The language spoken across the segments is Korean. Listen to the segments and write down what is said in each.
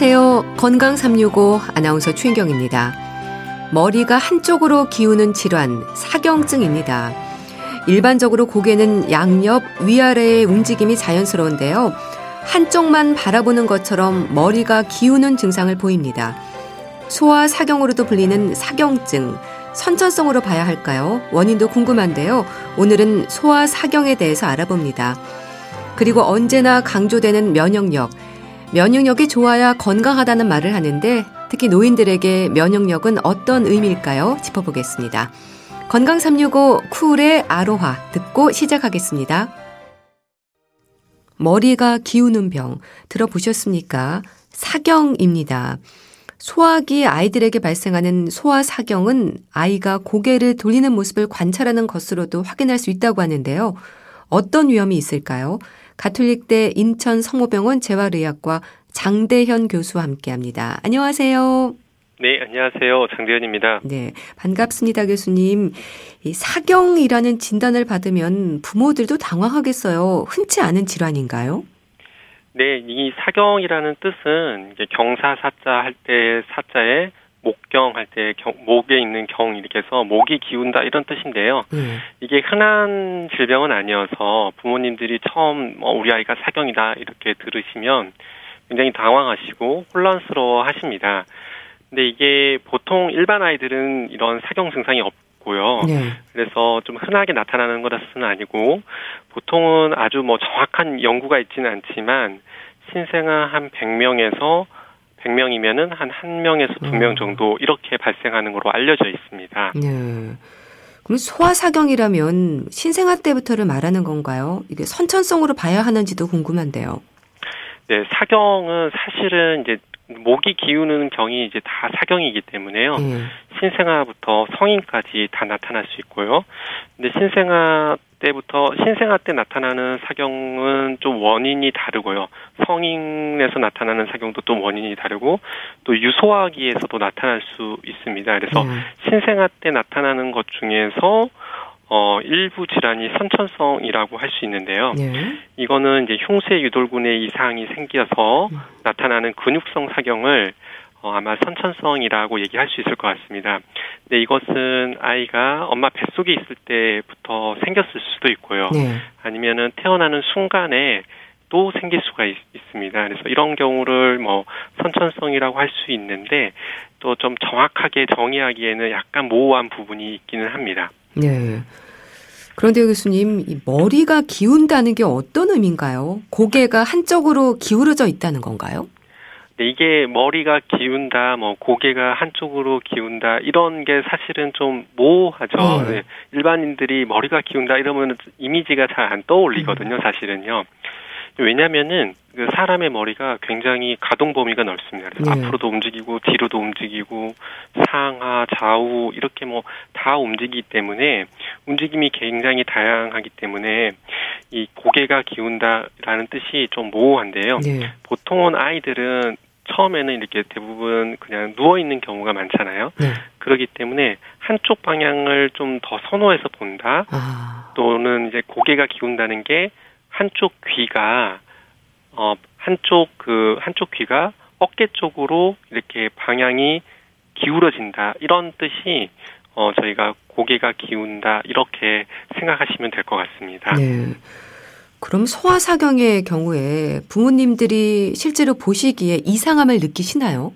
안녕하세요. 건강 365 아나운서 최인경입니다. 머리가 한쪽으로 기우는 질환, 사경증입니다. 일반적으로 고개는 양옆, 위아래의 움직임이 자연스러운데요. 한쪽만 바라보는 것처럼 머리가 기우는 증상을 보입니다. 소아 사경으로도 불리는 사경증, 선천성으로 봐야 할까요? 원인도 궁금한데요. 오늘은 소아 사경에 대해서 알아봅니다. 그리고 언제나 강조되는 면역력. 면역력이 좋아야 건강하다는 말을 하는데 특히 노인들에게 면역력은 어떤 의미일까요? 짚어보겠습니다. 건강 365 쿨의 아로하 듣고 시작하겠습니다. 머리가 기우는 병 들어보셨습니까? 사경입니다. 소화기 아이들에게 발생하는 소아 사경은 아이가 고개를 돌리는 모습을 관찰하는 것으로도 확인할 수 있다고 하는데요. 어떤 위험이 있을까요? 가톨릭대 인천 성모병원 재활의학과 장대현 교수와 함께 합니다. 안녕하세요. 네, 안녕하세요. 장대현입니다. 네, 반갑습니다, 교수님. 이 사경이라는 진단을 받으면 부모들도 당황하겠어요. 흔치 않은 질환인가요? 네, 이 사경이라는 뜻은 경사사자 할 때 사자에 목경 할때 목에 있는 경 이렇게 해서 목이 기운다 이런 뜻인데요. 음. 이게 흔한 질병은 아니어서 부모님들이 처음 뭐 우리 아이가 사경이다 이렇게 들으시면 굉장히 당황하시고 혼란스러워 하십니다. 근데 이게 보통 일반 아이들은 이런 사경 증상이 없고요. 네. 그래서 좀 흔하게 나타나는 것은 아니고 보통은 아주 뭐 정확한 연구가 있지는 않지만 신생아 한 100명에서 100명이면은 한 1명에서 2명 음. 정도 이렇게 발생하는 걸로 알려져 있습니다. 네. 그럼 소아사경이라면 신생아 때부터를 말하는 건가요? 이게 선천성으로 봐야 하는지도 궁금한데요. 네, 사경은 사실은 이제 목이 기우는 경이 이제 다 사경이기 때문에요. 음. 신생아부터 성인까지 다 나타날 수 있고요. 근데 신생아 때부터 신생아 때 나타나는 사경은 좀 원인이 다르고요. 성인에서 나타나는 사경도 또 원인이 다르고 또 유소아기에서도 나타날 수 있습니다. 그래서 음. 신생아 때 나타나는 것 중에서 어, 일부 질환이 선천성이라고 할 수 있는데요. 네. 이거는 이제 흉쇄 유돌근의 이상이 생겨서 음. 나타나는 근육성 사경을 어, 아마 선천성이라고 얘기할 수 있을 것 같습니다. 근데 이것은 아이가 엄마 뱃속에 있을 때부터 생겼을 수도 있고요. 네. 아니면은 태어나는 순간에 또 생길 수가 있, 습니다 그래서 이런 경우를 뭐 선천성이라고 할 수 있는데 또 좀 정확하게 정의하기에는 약간 모호한 부분이 있기는 합니다. 네. 그런데 교수님, 이 머리가 기운다는 게 어떤 의미인가요? 고개가 한쪽으로 기울어져 있다는 건가요? 네, 이게 머리가 기운다, 뭐 고개가 한쪽으로 기운다 이런 게 사실은 좀 모호하죠. 네. 네. 일반인들이 머리가 기운다 이러면 이미지가 잘 안 떠올리거든요, 음. 사실은요. 왜냐면은 그 사람의 머리가 굉장히 가동 범위가 넓습니다. 그래서 네. 앞으로도 움직이고 뒤로도 움직이고 상하 좌우 이렇게 뭐 다 움직이기 때문에 움직임이 굉장히 다양하기 때문에 이 고개가 기운다라는 뜻이 좀 모호한데요. 네. 보통은 아이들은 처음에는 이렇게 대부분 그냥 누워 있는 경우가 많잖아요. 네. 그렇기 때문에 한쪽 방향을 좀 더 선호해서 본다. 아. 또는 이제 고개가 기운다는 게 한쪽 귀가 어 한쪽 그 한쪽 귀가 어깨 쪽으로 이렇게 방향이 기울어진다 이런 뜻이 어 저희가 고개가 기운다 이렇게 생각하시면 될 것 같습니다. 네. 그럼 소아사경의 경우에 부모님들이 실제로 보시기에 이상함을 느끼시나요?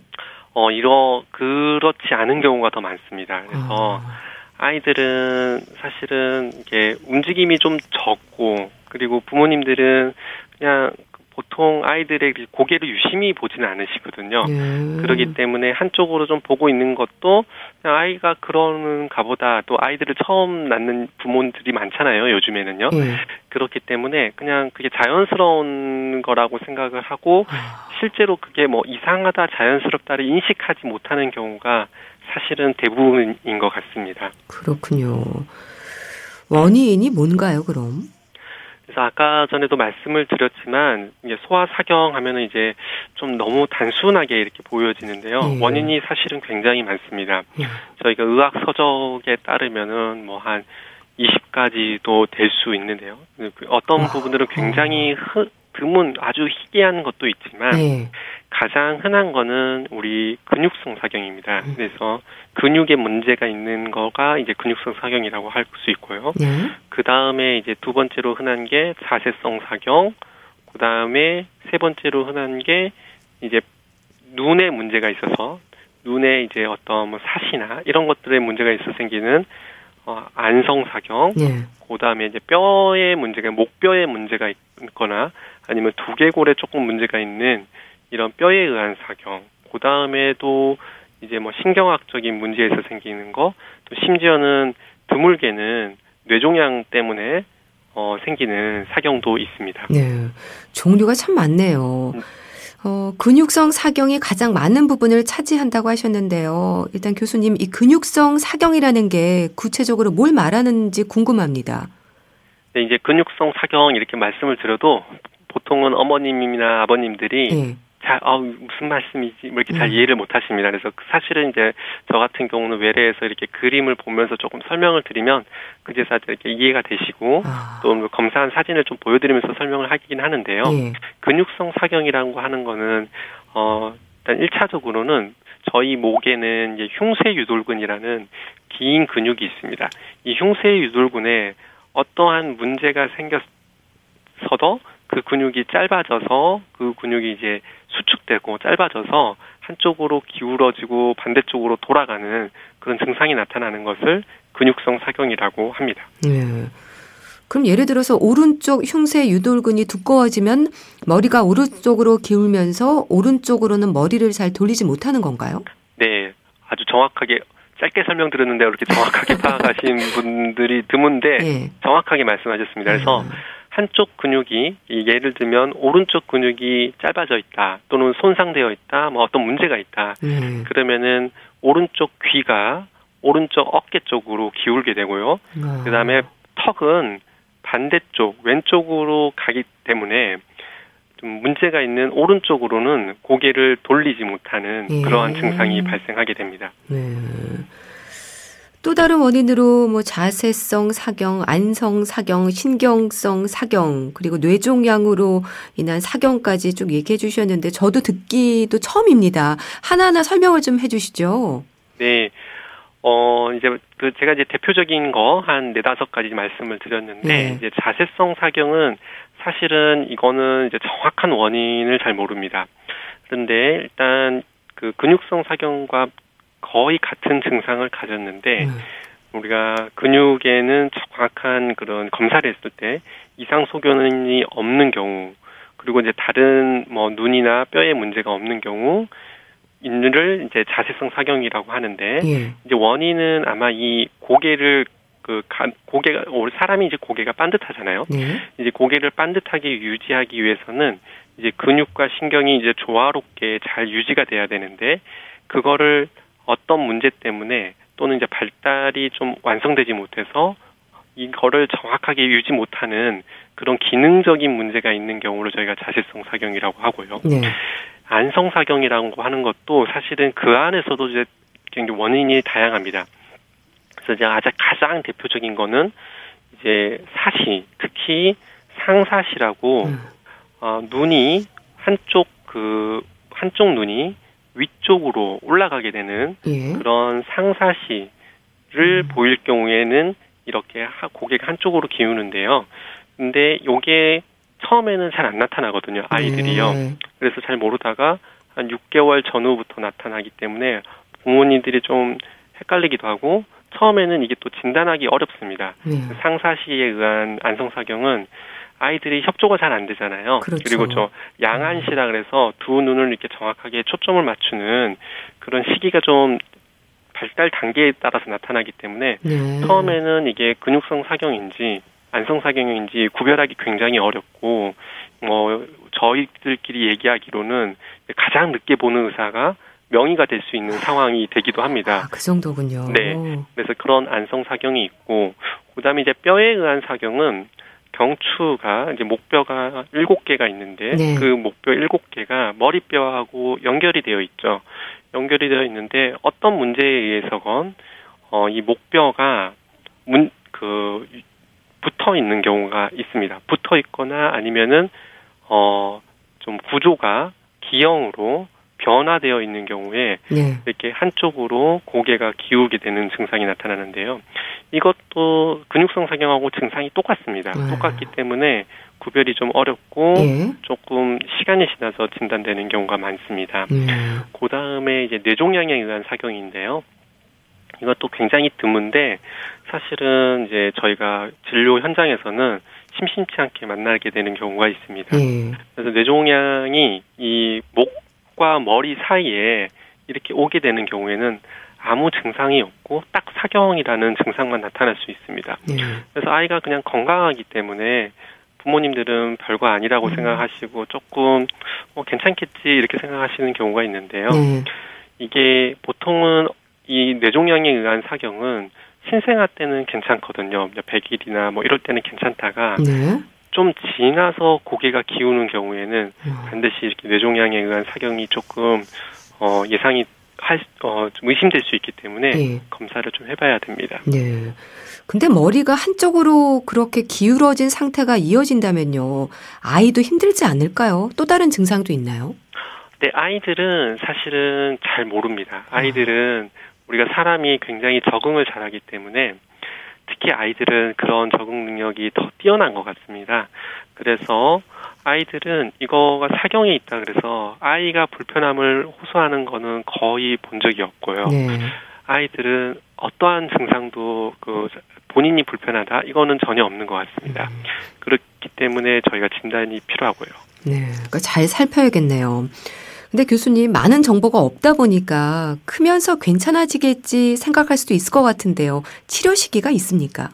어, 이러, 그렇지 않은 경우가 더 많습니다. 그래서 아. 아이들은 사실은 이게 움직임이 좀 적고 그리고 부모님들은 그냥 보통 아이들의 고개를 유심히 보지는 않으시거든요. 예. 그렇기 때문에 한쪽으로 좀 보고 있는 것도 아이가 그러는가 보다 또 아이들을 처음 낳는 부모들이 많잖아요. 요즘에는요. 예. 그렇기 때문에 그냥 그게 자연스러운 거라고 생각을 하고 아. 실제로 그게 뭐 이상하다 자연스럽다를 인식하지 못하는 경우가 사실은 대부분인 것 같습니다. 그렇군요. 원인이 뭔가요, 그럼? 그래서 아까 전에도 말씀을 드렸지만 이게 소아 사경 하면은 이제 좀 너무 단순하게 이렇게 보여지는데요. 예. 원인이 사실은 굉장히 많습니다. 예. 저희가 의학 서적에 따르면은 뭐 한 20가지도 될 수 있는데요. 그 어떤 아, 부분들은 굉장히 흐, 드문 아주 희귀한 것도 있지만 예. 가장 흔한 거는 우리 근육성 사경입니다. 음. 그래서 근육에 문제가 있는 거가 이제 근육성 사경이라고 할 수 있고요. 네. 그 다음에 이제 두 번째로 흔한 게 자세성 사경, 그 다음에 세 번째로 흔한 게 이제 눈에 문제가 있어서 눈에 이제 어떤 뭐 사시나 이런 것들에 문제가 있어 생기는 어, 안성 사경, 네. 그 다음에 이제 뼈에 문제가 목뼈에 문제가 있거나 아니면 두개골에 조금 문제가 있는 이런 뼈에 의한 사경. 그 다음에도 이제 뭐 신경학적인 문제에서 생기는 거, 또 심지어는 드물게는 뇌종양 때문에 어, 생기는 사경도 있습니다. 네. 종류가 참 많네요. 음. 어, 근육성 사경이 가장 많은 부분을 차지한다고 하셨는데요. 일단 교수님, 이 근육성 사경이라는 게 구체적으로 뭘 말하는지 궁금합니다. 네, 이제 근육성 사경 이렇게 말씀을 드려도 보통은 어머님이나 아버님들이 네. 잘, 아, 무슨 말씀이지? 뭐 이렇게 잘 음. 이해를 못 하십니다. 그래서 사실은 이제 저 같은 경우는 외래에서 이렇게 그림을 보면서 조금 설명을 드리면 그제서 이렇게 이해가 되시고 아, 또뭐 검사한 사진을 좀 보여드리면서 설명을 하긴 하는데요. 예. 근육성 사경이라고 하는 거는, 어, 일단 1차적으로는 저희 목에는 이제 흉쇄 유돌근이라는 긴 근육이 있습니다. 이 흉쇄 유돌근에 어떠한 문제가 생겼어도 그 근육이 짧아져서 그 근육이 이제 수축되고 짧아져서 한쪽으로 기울어지고 반대쪽으로 돌아가는 그런 증상이 나타나는 것을 근육성 사경이라고 합니다. 예. 그럼 예를 들어서 오른쪽 흉쇄 유돌근이 두꺼워지면 머리가 오른쪽으로 기울면서 오른쪽으로는 머리를 잘 돌리지 못하는 건가요? 네, 아주 정확하게 짧게 설명드렸는데 그렇게 정확하게 파악하신 분들이 드문데 예. 정확하게 말씀하셨습니다. 그래서 음. 한쪽 근육이 이 예를 들면 오른쪽 근육이 짧아져 있다 또는 손상되어 있다 뭐 어떤 문제가 있다 예. 그러면은 오른쪽 귀가 오른쪽 어깨 쪽으로 기울게 되고요. 아. 그다음에 턱은 반대쪽 왼쪽으로 가기 때문에 좀 문제가 있는 오른쪽으로는 고개를 돌리지 못하는 예. 그러한 증상이 발생하게 됩니다. 네. 또 다른 원인으로 뭐 자세성 사경, 안성 사경, 신경성 사경, 그리고 뇌종양으로 인한 사경까지 쭉 얘기해 주셨는데 저도 듣기도 처음입니다. 하나하나 설명을 좀 해 주시죠. 네. 어, 이제, 그, 제가 이제 대표적인 거 한 네다섯 가지 말씀을 드렸는데, 네. 이제 자세성 사경은 사실은 이거는 이제 정확한 원인을 잘 모릅니다. 그런데 일단 그 근육성 사경과 거의 같은 증상을 가졌는데, 음. 우리가 근육에는 정확한 그런 검사를 했을 때 이상 소견이 없는 경우, 그리고 이제 다른 뭐 눈이나 뼈에 문제가 없는 경우, 인를 이제 자세성 사경이라고 하는데, 예. 이제 원인은 아마 이 고개를 그 가, 고개가 사람이 이제 고개가 반듯하잖아요. 네. 이제 고개를 반듯하게 유지하기 위해서는 이제 근육과 신경이 이제 조화롭게 잘 유지가 돼야 되는데 그거를 어떤 문제 때문에 또는 이제 발달이 좀 완성되지 못해서 이거를 정확하게 유지 못하는 그런 기능적인 문제가 있는 경우를 저희가 자세성 사경이라고 하고요. 네. 안성 사경이라고 하는 것도 사실은 그 안에서도 이제 굉장히 원인이 다양합니다. 그래서 이제 아주 가장 대표적인 거는 이제 사시, 특히 상사시라고 음. 어, 눈이 한쪽 그 한쪽 눈이 위쪽으로 올라가게 되는 예. 그런 상사시를 음. 보일 경우에는 이렇게 하- 고개가 한쪽으로 기우는데요. 근데 요게 처음에는 잘 안 나타나거든요, 아이들이요. 네. 그래서 잘 모르다가 한 6개월 전후부터 나타나기 때문에 부모님들이 좀 헷갈리기도 하고 처음에는 이게 또 진단하기 어렵습니다. 네. 상사시에 의한 안성사경은 아이들이 협조가 잘 안 되잖아요. 그렇죠. 리고 저 양안시라 그래서 두 눈을 이렇게 정확하게 초점을 맞추는 그런 시기가 좀 발달 단계에 따라서 나타나기 때문에 네. 처음에는 이게 근육성 사경인지 안성 사경인지 구별하기 굉장히 어렵고 뭐 저희들끼리 얘기하기로는 가장 늦게 보는 의사가 명의가 될 수 있는 상황이 되기도 합니다. 아, 그 정도군요. 네. 그래서 그런 안성 사경이 있고 그다음에 이제 뼈에 의한 사경은 경추가 이제 목뼈가 일곱 개가 있는데 네. 그 목뼈 일곱 개가 머리뼈하고 연결이 되어 있죠. 연결이 되어 있는데 어떤 문제에 의해서건 어, 이 목뼈가 문, 그, 붙어 있는 경우가 있습니다. 붙어 있거나 아니면은, 어, 좀 구조가 기형으로 변화되어 있는 경우에 네. 이렇게 한쪽으로 고개가 기우게 되는 증상이 나타나는데요. 이것도 근육성 사경하고 증상이 똑같습니다. 아. 똑같기 때문에 구별이 좀 어렵고 예. 조금 시간이 지나서 진단되는 경우가 많습니다. 음. 그 다음에 이제 뇌종양에 의한 사경인데요. 이것도 굉장히 드문데 사실은 이제 저희가 진료 현장에서는 심심치 않게 만나게 되는 경우가 있습니다. 예. 그래서 뇌종양이 이 목 과 머리 사이에 이렇게 오게 되는 경우에는 아무 증상이 없고 딱 사경이라는 증상만 나타날 수 있습니다. 예. 그래서 아이가 그냥 건강하기 때문에 부모님들은 별거 아니라고 음. 생각하시고 조금 뭐 괜찮겠지 이렇게 생각하시는 경우가 있는데요. 네. 이게 보통은 이 뇌종양에 의한 사경은 신생아 때는 괜찮거든요. 100일이나 뭐 이럴 때는 괜찮다가 네. 좀 지나서 고개가 기우는 경우에는 음. 반드시 이렇게 뇌종양에 의한 사경이 조금 어 예상이 할, 어, 좀 의심될 수 있기 때문에 네. 검사를 좀 해봐야 됩니다. 네. 근데 머리가 한쪽으로 그렇게 기울어진 상태가 이어진다면요. 아이도 힘들지 않을까요? 또 다른 증상도 있나요? 네, 아이들은 사실은 잘 모릅니다. 아이들은 우리가 사람이 굉장히 적응을 잘하기 때문에 특히 아이들은 그런 적응 능력이 더 뛰어난 것 같습니다. 그래서 아이들은 이거가 사경에 있다 그래서 아이가 불편함을 호소하는 거는 거의 본 적이 없고요. 네. 아이들은 어떠한 증상도 그 본인이 불편하다 이거는 전혀 없는 것 같습니다. 음. 그렇기 때문에 저희가 진단이 필요하고요. 네, 그러니까 잘 살펴야겠네요. 근데 교수님 많은 정보가 없다 보니까 크면서 괜찮아지겠지 생각할 수도 있을 것 같은데요. 치료 시기가 있습니까?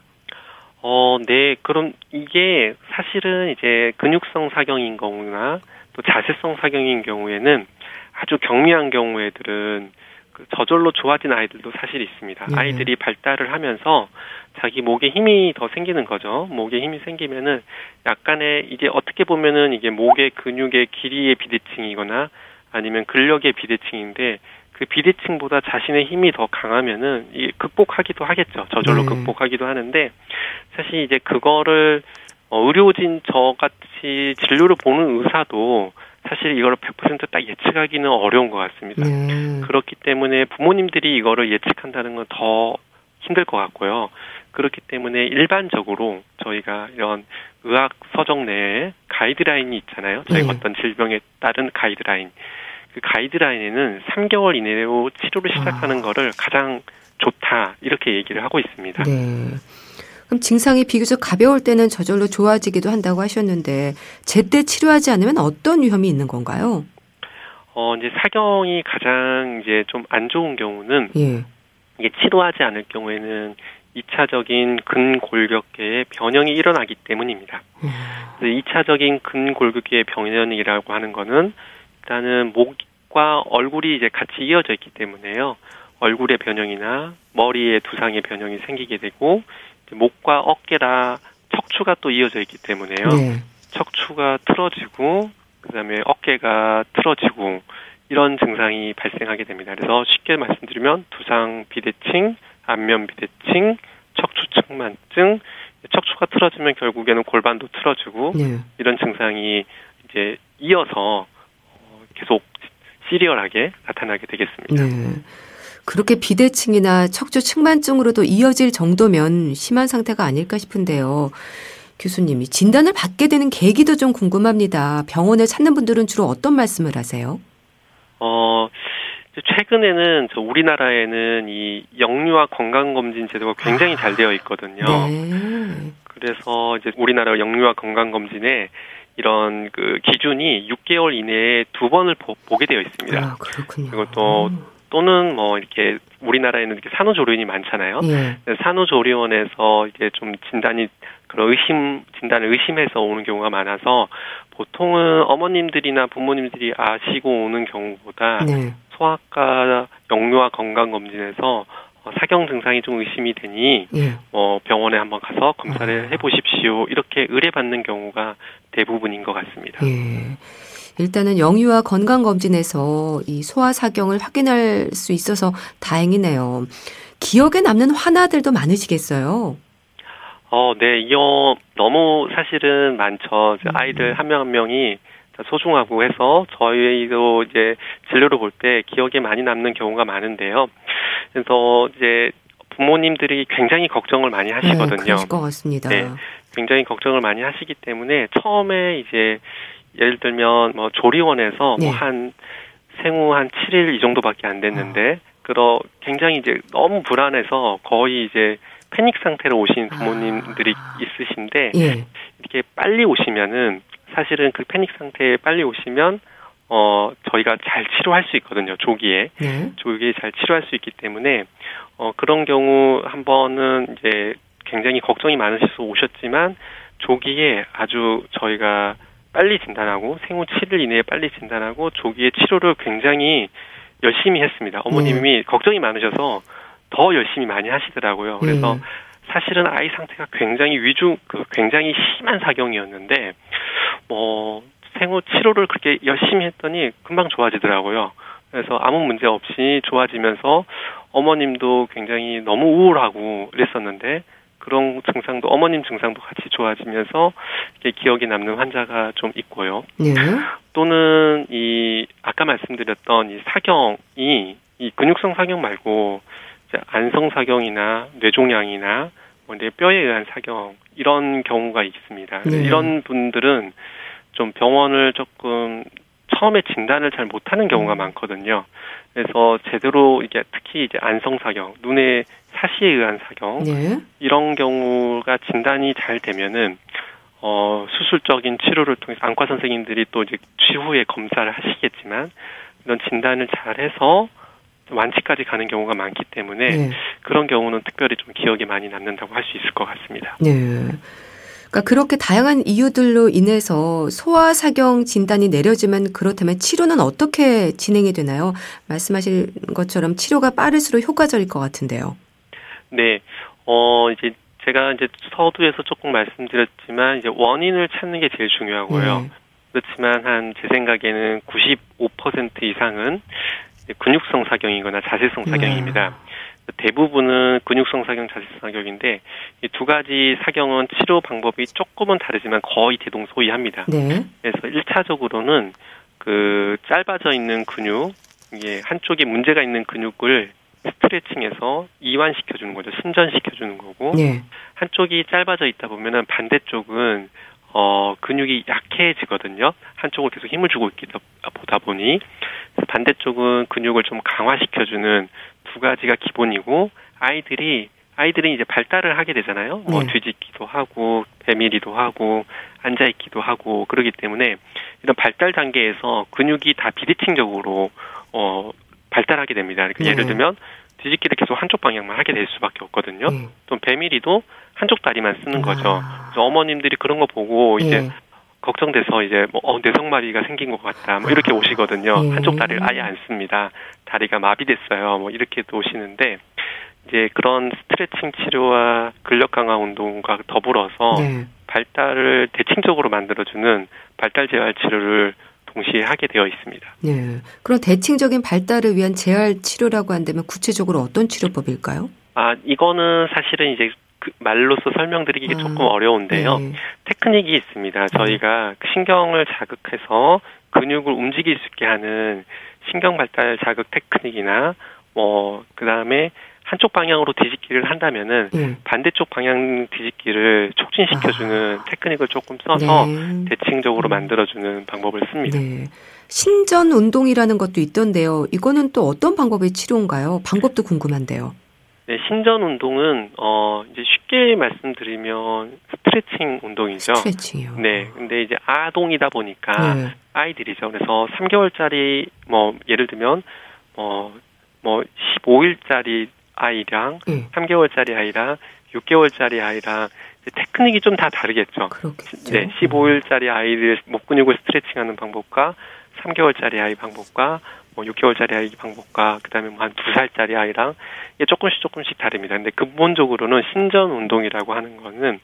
어, 네. 그럼 이게 사실은 이제 근육성 사경인 경우나 또 자세성 사경인 경우에는 아주 경미한 경우에들은 그 저절로 좋아진 아이들도 사실 있습니다. 네. 아이들이 발달을 하면서 자기 목에 힘이 더 생기는 거죠. 목에 힘이 생기면은 약간의 이게 어떻게 보면은 이게 목의 근육의 길이의 비대칭이거나 아니면 근력의 비대칭인데 그 비대칭보다 자신의 힘이 더 강하면은 이 극복하기도 하겠죠. 저절로 네. 극복하기도 하는데 사실 이제 그거를 어, 의료진 저같이 진료를 보는 의사도 사실 이거를 100%딱 예측하기는 어려운 것 같습니다. 네. 그렇기 때문에 부모님들이 이거를 예측한다는 건 더 힘들 것 같고요. 그렇기 때문에 일반적으로 저희가 이런 의학 서적 내에 가이드라인이 있잖아요. 저희 네. 어떤 질병에 따른 가이드라인. 그 가이드라인에는 3개월 이내로 치료를 시작하는 아. 거를 가장 좋다 이렇게 얘기를 하고 있습니다. 네. 그럼 증상이 비교적 가벼울 때는 저절로 좋아지기도 한다고 하셨는데 제때 치료하지 않으면 어떤 위험이 있는 건가요? 어 이제 사경이 가장 이제 좀 안 좋은 경우는 예. 이게 치료하지 않을 경우에는 2차적인 근골격계의 변형이 일어나기 때문입니다. 음. 2차적인 근골격계의 변형이라고 하는 거는 일단은 목과 얼굴이 이제 같이 이어져 있기 때문에요. 얼굴의 변형이나 머리의 두상의 변형이 생기게 되고 목과 어깨라 척추가 또 이어져 있기 때문에요. 네. 척추가 틀어지고 그다음에 어깨가 틀어지고 이런 증상이 발생하게 됩니다. 그래서 쉽게 말씀드리면 두상 비대칭, 안면 비대칭, 척추 측만증, 척추가 틀어지면 결국에는 골반도 틀어지고 네. 이런 증상이 이제 이어서 계속 시리얼하게 나타나게 되겠습니다. 네. 그렇게 비대칭이나 척추 측만증으로도 이어질 정도면 심한 상태가 아닐까 싶은데요. 교수님이 진단을 받게 되는 계기도 좀 궁금합니다. 병원을 찾는 분들은 주로 어떤 말씀을 하세요? 어, 최근에는 저 우리나라에는 이 영유아 건강검진 제도가 굉장히 아, 잘 되어 있거든요. 네. 그래서 이제 우리나라 영유아 건강검진에 이런 그 기준이 6개월 이내에 두 번을 보, 게 되어 있습니다. 아, 그렇군요. 그리고 또 또는 뭐 이렇게 우리나라에는 이렇게 산후조리원이 많잖아요. 예. 산후조리원에서 이게 좀 진단이 그런 의심 진단을 의심해서 오는 경우가 많아서 보통은 어머님들이나 부모님들이 아시고 오는 경우보다 네. 소아과 영유아 건강 검진에서 어, 사경 증상이 좀 의심이 되니 예. 뭐 병원에 한번 가서 검사를 아. 해보십시오 이렇게 의뢰받는 경우가 대부분인 것 같습니다. 예. 일단은 영유아 건강검진에서 이 소아사경을 확인할 수 있어서 다행이네요. 기억에 남는 화나들도 많으시겠어요? 어, 네, 이거 너무 사실은 많죠. 아이들 한 명한 한 명이 소중하고 해서 저희도 이제 진료를 볼 때 기억에 많이 남는 경우가 많은데요. 그래서 이제 부모님들이 굉장히 걱정을 많이 하시거든요. 네, 그럴 것 같습니다. 네, 굉장히 걱정을 많이 하시기 때문에 처음에 이제 예를 들면 뭐 조리원에서 네. 뭐한 생후 한 7일 이 정도밖에 안 됐는데 아. 그러 굉장히 이제 너무 불안해서 거의 이제 패닉 상태로 오신 부모님들이 아. 있으신데 예. 이렇게 빨리 오시면은 사실은 그 패닉 상태에 빨리 오시면 어 저희가 잘 치료할 수 있거든요 조기에 네. 조기에 잘 치료할 수 있기 때문에 어 그런 경우 한 번은 이제 굉장히 걱정이 많으셔서 오셨지만 조기에 아주 저희가 빨리 진단하고 생후 7일 이내에 빨리 진단하고 조기에 치료를 굉장히 열심히 했습니다. 어머님이 네. 걱정이 많으셔서 더 열심히 많이 하시더라고요. 그래서 네. 사실은 아이 상태가 굉장히 위중, 그 굉장히 심한 사경이었는데, 뭐, 생후 치료를 그렇게 열심히 했더니 금방 좋아지더라고요. 그래서 아무 문제 없이 좋아지면서 어머님도 굉장히 너무 우울하고 그랬었는데, 그런 증상도 어머님 증상도 같이 좋아지면서 이게 기억에 남는 환자가 좀 있고요. 네. 또는 이 아까 말씀드렸던 이 사경이 이 근육성 사경 말고 안성 사경이나 뇌종양이나 뭐 뼈에 의한 사경 이런 경우가 있습니다. 네. 이런 분들은 좀 병원을 조금 처음에 진단을 잘 못하는 경우가 음. 많거든요. 그래서 제대로 이게 특히 이제 안성 사경, 눈의 사시에 의한 사경 네. 이런 경우가 진단이 잘 되면은 어 수술적인 치료를 통해서 안과 선생님들이 또 이제 추후에 검사를 하시겠지만 이런 진단을 잘 해서 완치까지 가는 경우가 많기 때문에 네. 그런 경우는 특별히 좀 기억에 많이 남는다고 할 수 있을 것 같습니다. 네. 그러니까 그렇게 다양한 이유들로 인해서 소아사경 진단이 내려지면 그렇다면 치료는 어떻게 진행이 되나요? 말씀하신 것처럼 치료가 빠를수록 효과적일 것 같은데요. 네. 어, 이제 제가 이제 서두에서 조금 말씀드렸지만 이제 원인을 찾는 게 제일 중요하고요. 네. 그렇지만 한 제 생각에는 95% 이상은 근육성 사경이거나 자세성 사경입니다. 네. 대부분은 근육성 사경, 자세성 사경인데 이 두 가지 사경은 치료 방법이 조금은 다르지만 거의 대동소이합니다. 네. 그래서 1차적으로는 그 짧아져 있는 근육, 이게 한쪽에 문제가 있는 근육을 스트레칭해서 이완시켜 주는 거죠. 신전시켜 주는 거고 네. 한쪽이 짧아져 있다 보면은 반대쪽은 어 근육이 약해지거든요. 한쪽을 계속 힘을 주고 있다 보다 보니 반대쪽은 근육을 좀 강화시켜 주는 두 가지가 기본이고 아이들이 아이들은 이제 발달을 하게 되잖아요. 뭐 네. 뒤집기도 하고 배밀이도 하고 앉아 있기도 하고 그러기 때문에 이런 발달 단계에서 근육이 다 비대칭적으로 어 발달하게 됩니다. 그러니까 네. 예를 들면 뒤집기를 계속 한쪽 방향만 하게 될 수밖에 없거든요. 네. 또 배밀이도 한쪽 다리만 쓰는 거죠. 아. 그래서 어머님들이 그런 거 보고 이제 네. 걱정돼서 이제 뭐 어, 뇌성마비가 생긴 것 같다 뭐 이렇게 오시거든요. 네. 한쪽 다리를 아예 안 씁니다. 다리가 마비됐어요. 뭐 이렇게 또 오시는데 이제 그런 스트레칭 치료와 근력 강화 운동과 더불어서 네. 발달을 대칭적으로 만들어주는 발달 재활 치료를 동시에 하게 되어 있습니다. 네. 그럼 대칭적인 발달을 위한 재활 치료라고 한다면 구체적으로 어떤 치료법일까요? 아, 이거는 사실은 이제 그 말로서 설명드리기 아, 조금 어려운데요. 네. 테크닉이 있습니다. 저희가 신경을 자극해서 근육을 움직일 수 있게 하는 신경 발달 자극 테크닉이나 뭐 그다음에 한쪽 방향으로 뒤집기를 한다면은 네. 반대쪽 방향 뒤집기를 촉진시켜주는 아. 테크닉을 조금 써서 네. 대칭적으로 음. 만들어주는 방법을 씁니다. 네. 신전 운동이라는 것도 있던데요. 이거는 또 어떤 방법의 치료인가요? 방법도 궁금한데요. 네, 신전 운동은 어 이제 쉽게 말씀드리면 스트레칭 운동이죠. 스트레칭이요. 네. 근데 이제 아동이다 보니까 네. 아이들이죠. 그래서 3개월짜리 뭐 예를 들면 뭐뭐 15일짜리 아이랑 네. 3개월짜리 아이랑 6개월짜리 아이랑 테크닉이 좀 다 다르겠죠. 그렇겠죠. 네, 15일짜리 아이들 목 근육을 스트레칭하는 방법과 3개월짜리 아이 방법과 뭐 6개월짜리 아이 방법과 그다음에 뭐 한 2살짜리 아이랑 이게 조금씩 조금씩 다릅니다. 근데 근본적으로는 신전 운동이라고 하는 거는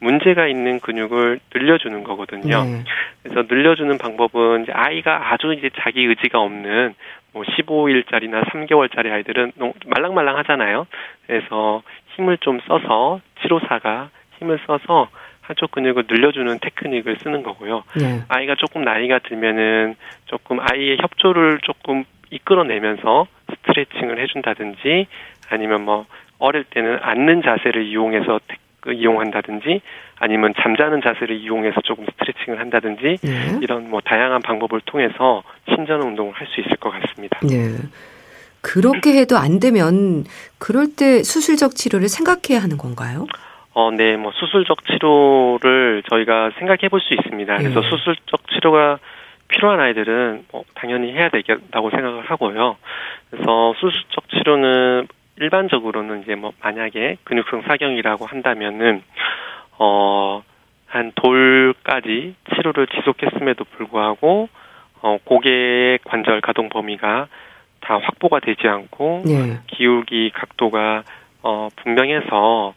문제가 있는 근육을 늘려주는 거거든요. 네. 그래서 늘려주는 방법은 이제 아이가 아주 이제 자기 의지가 없는 뭐 15일짜리나 3개월짜리 아이들은 너무 말랑말랑 하잖아요. 그래서 힘을 좀 써서 치료사가 힘을 써서 한쪽 근육을 늘려주는 테크닉을 쓰는 거고요. 네. 아이가 조금 나이가 들면은 조금 아이의 협조를 조금 이끌어내면서 스트레칭을 해준다든지 아니면 뭐 어릴 때는 앉는 자세를 이용해서 그 이용한다든지 아니면 잠자는 자세를 이용해서 조금 스트레칭을 한다든지 네. 이런 뭐 다양한 방법을 통해서 신전 운동을 할 수 있을 것 같습니다. 네. 그렇게 해도 안 되면 그럴 때 수술적 치료를 생각해야 하는 건가요? 어, 네, 뭐 수술적 치료를 저희가 생각해 볼 수 있습니다. 그래서 네. 수술적 치료가 필요한 아이들은 뭐 당연히 해야 되겠다고 생각을 하고요. 그래서 수술적 치료는 일반적으로는 이제 뭐 만약에 근육성 사경이라고 한다면은 어 한 돌까지 치료를 지속했음에도 불구하고 어 고개 관절 가동 범위가 다 확보가 되지 않고 네. 기울기 각도가 어 분명해서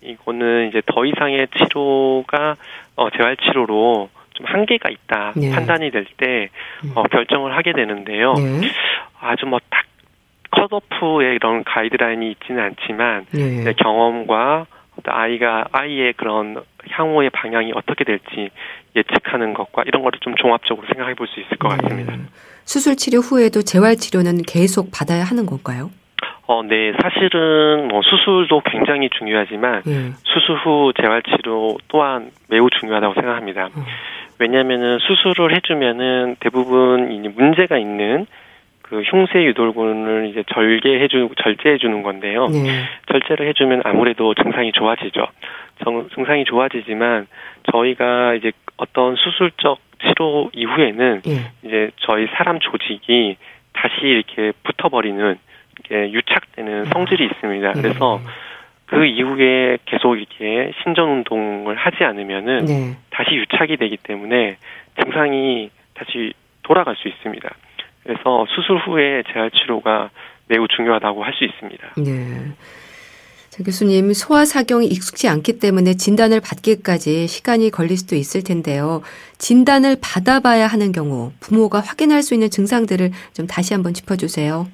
이거는 이제 더 이상의 치료가 어 재활 치료로 좀 한계가 있다 네. 판단이 될때 음. 어, 결정을 하게 되는데요. 네. 아주 뭐 딱 컷오프의 이런 가이드라인이 있지는 않지만 네. 경험과 아이가 아이의 그런 향후의 방향이 어떻게 될지 예측하는 것과 이런 거를 좀 종합적으로 생각해 볼 수 있을 것 네. 같습니다. 수술 치료 후에도 재활 치료는 계속 받아야 하는 건가요? 어, 네. 사실은 뭐 수술도 굉장히 중요하지만 네. 수술 후 재활 치료 또한 매우 중요하다고 생각합니다. 어. 왜냐하면은 수술을 해주면은 대부분 이 문제가 있는 그 흉쇄 유돌근을 이제 절개해주고 절제해 주는 건데요. 네. 절제를 해 주면 아무래도 증상이 좋아지죠. 정, 증상이 좋아지지만 저희가 이제 어떤 수술적 치료 이후에는 네. 이제 저희 사람 조직이 다시 이렇게 붙어버리는 이게 유착되는 아. 성질이 있습니다. 그래서 네. 그 이후에 계속 이렇게 신전 운동을 하지 않으면은 네. 다시 유착이 되기 때문에 증상이 다시 돌아갈 수 있습니다. 그래서 수술 후에 재활 치료가 매우 중요하다고 할 수 있습니다. 네. 자, 교수님, 소아사경이 익숙지 않기 때문에 진단을 받기까지 시간이 걸릴 수도 있을 텐데요. 진단을 받아봐야 하는 경우 부모가 확인할 수 있는 증상들을 좀 다시 한번 짚어주세요.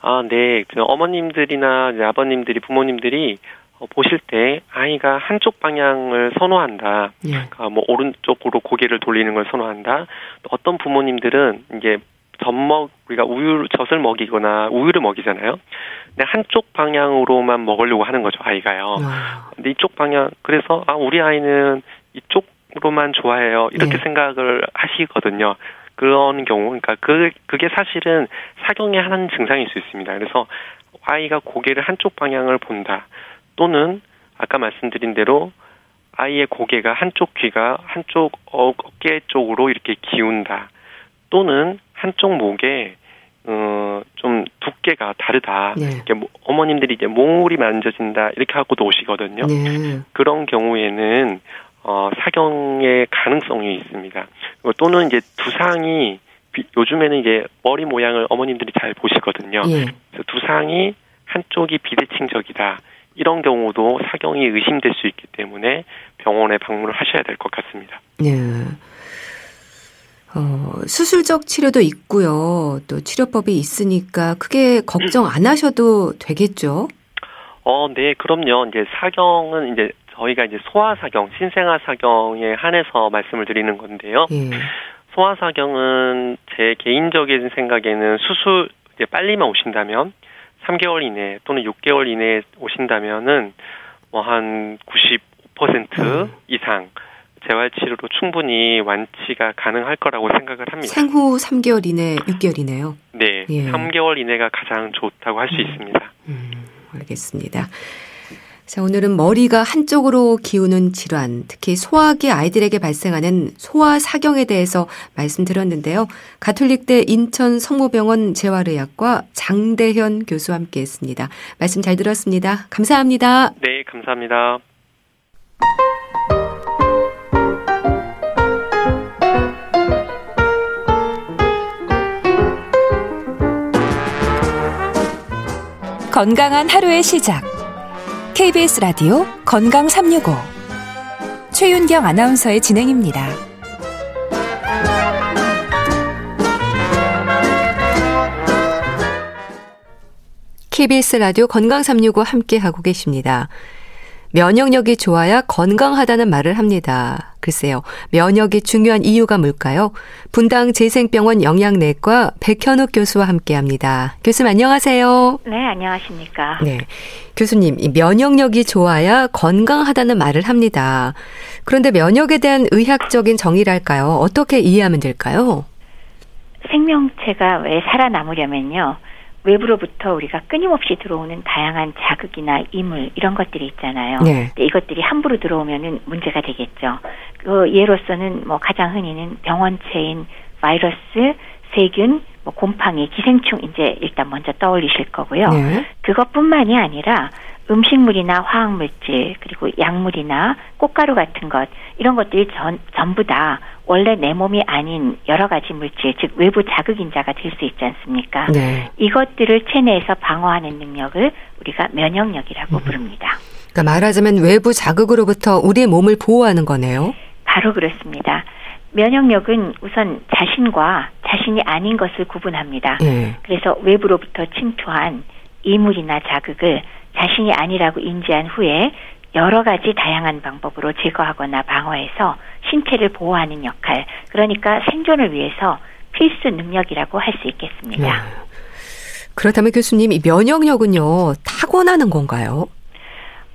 아, 네. 그 어머님들이나 아버님들이, 부모님들이 어, 보실 때 아이가 한쪽 방향을 선호한다. 예. 그러니까 뭐 오른쪽으로 고개를 돌리는 걸 선호한다. 또 어떤 부모님들은 이게 젖먹 우리가 우유 젖을 먹이거나 우유를 먹이잖아요. 근데 한쪽 방향으로만 먹으려고 하는 거죠 아이가요. 아. 근데 이쪽 방향 그래서 아 우리 아이는 이쪽으로만 좋아해요 이렇게 네. 생각을 하시거든요. 그런 경우 그러니까 그 그게 사실은 사경의 한 증상일 수 있습니다. 그래서 아이가 고개를 한쪽 방향을 본다 또는 아까 말씀드린 대로 아이의 고개가 한쪽 귀가 한쪽 어깨 쪽으로 이렇게 기운다. 또는 한쪽 목에 어, 좀 두께가 다르다. 네. 이렇게 뭐, 어머님들이 이제 몽울이 만져진다 이렇게 하고도 오시거든요. 네. 그런 경우에는 어, 사경의 가능성이 있습니다. 또는 이제 두상이 요즘에는 이제 머리 모양을 어머님들이 잘 보시거든요. 네. 그래서 두상이 한쪽이 비대칭적이다. 이런 경우도 사경이 의심될 수 있기 때문에 병원에 방문을 하셔야 될 것 같습니다. 네. 어, 수술적 치료도 있고요. 또 치료법이 있으니까 크게 걱정 안 하셔도 되겠죠? 어, 네, 그럼요. 이제 사경은 이제 저희가 이제 소아사경, 신생아사경에 한해서 말씀을 드리는 건데요. 예. 소아사경은 제 개인적인 생각에는 수술 이제 빨리만 오신다면 3개월 이내 또는 6개월 이내에 오신다면은 뭐 한 95% 음. 이상 재활 치료로 충분히 완치가 가능할 거라고 생각을 합니다. 생후 3개월 이내, 6개월 이내요? 네, 예. 3개월 이내가 가장 좋다고 할수 음. 있습니다. 음, 알겠습니다. 자, 오늘은 머리가 한쪽으로 기우는 질환, 특히 소아기 아이들에게 발생하는 소아사경에 대해서 말씀드렸는데요. 가톨릭대 인천 성모병원 재활의학과 장대현 교수와 함께 했습니다. 말씀 잘 들었습니다. 감사합니다. 네, 감사합니다. 건강한 하루의 시작. KBS 라디오 건강 365. 최윤경 아나운서의 진행입니다. KBS 라디오 건강 365 함께 하고 계십니다. 면역력이 좋아야 건강하다는 말을 합니다. 글쎄요. 면역이 중요한 이유가 뭘까요? 분당 재생병원 영양내과 백현욱 교수와 함께 합니다. 교수님 안녕하세요. 네, 안녕하십니까. 네. 교수님, 면역력이 좋아야 건강하다는 말을 합니다. 그런데 면역에 대한 의학적인 정의랄까요? 어떻게 이해하면 될까요? 생명체가 왜 살아남으려면요. 외부로부터 우리가 끊임없이 들어오는 다양한 자극이나 이물 이런 것들이 있잖아요. 네. 이것들이 함부로 들어오면은 문제가 되겠죠. 그 예로서는 뭐 가장 흔히는 병원체인 바이러스, 세균, 뭐 곰팡이, 기생충 이제 일단 먼저 떠올리실 거고요. 네. 그것뿐만이 아니라 음식물이나 화학물질 그리고 약물이나 꽃가루 같은 것 이런 것들이 전, 전부 다 원래 내 몸이 아닌 여러 가지 물질 즉 외부 자극 인자가 될 수 있지 않습니까? 네. 이것들을 체내에서 방어하는 능력을 우리가 면역력이라고 음. 부릅니다. 그러니까 말하자면 외부 자극으로부터 우리의 몸을 보호하는 거네요. 바로 그렇습니다. 면역력은 우선 자신과 자신이 아닌 것을 구분합니다. 네. 그래서 외부로부터 침투한 이물이나 자극을 자신이 아니라고 인지한 후에 여러 가지 다양한 방법으로 제거하거나 방어해서 신체를 보호하는 역할, 그러니까 생존을 위해서 필수 능력이라고 할 수 있겠습니다. 네. 그렇다면 교수님, 이 면역력은요, 타고나는 건가요?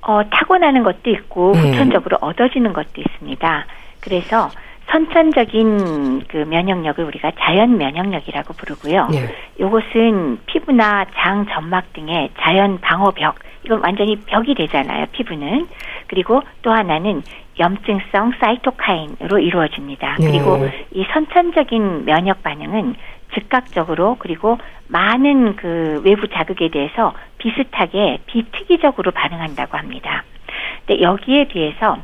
어, 타고나는 것도 있고, 네. 후천적으로 얻어지는 것도 있습니다. 그래서 선천적인 그 면역력을 우리가 자연 면역력이라고 부르고요. 네. 이것은 피부나 장, 점막 등의 자연 방어벽, 이건 완전히 벽이 되잖아요, 피부는. 그리고 또 하나는 염증성 사이토카인으로 이루어집니다. 네. 그리고 이 선천적인 면역 반응은 즉각적으로 그리고 많은 그 외부 자극에 대해서 비슷하게 비특이적으로 반응한다고 합니다. 근데 여기에 비해서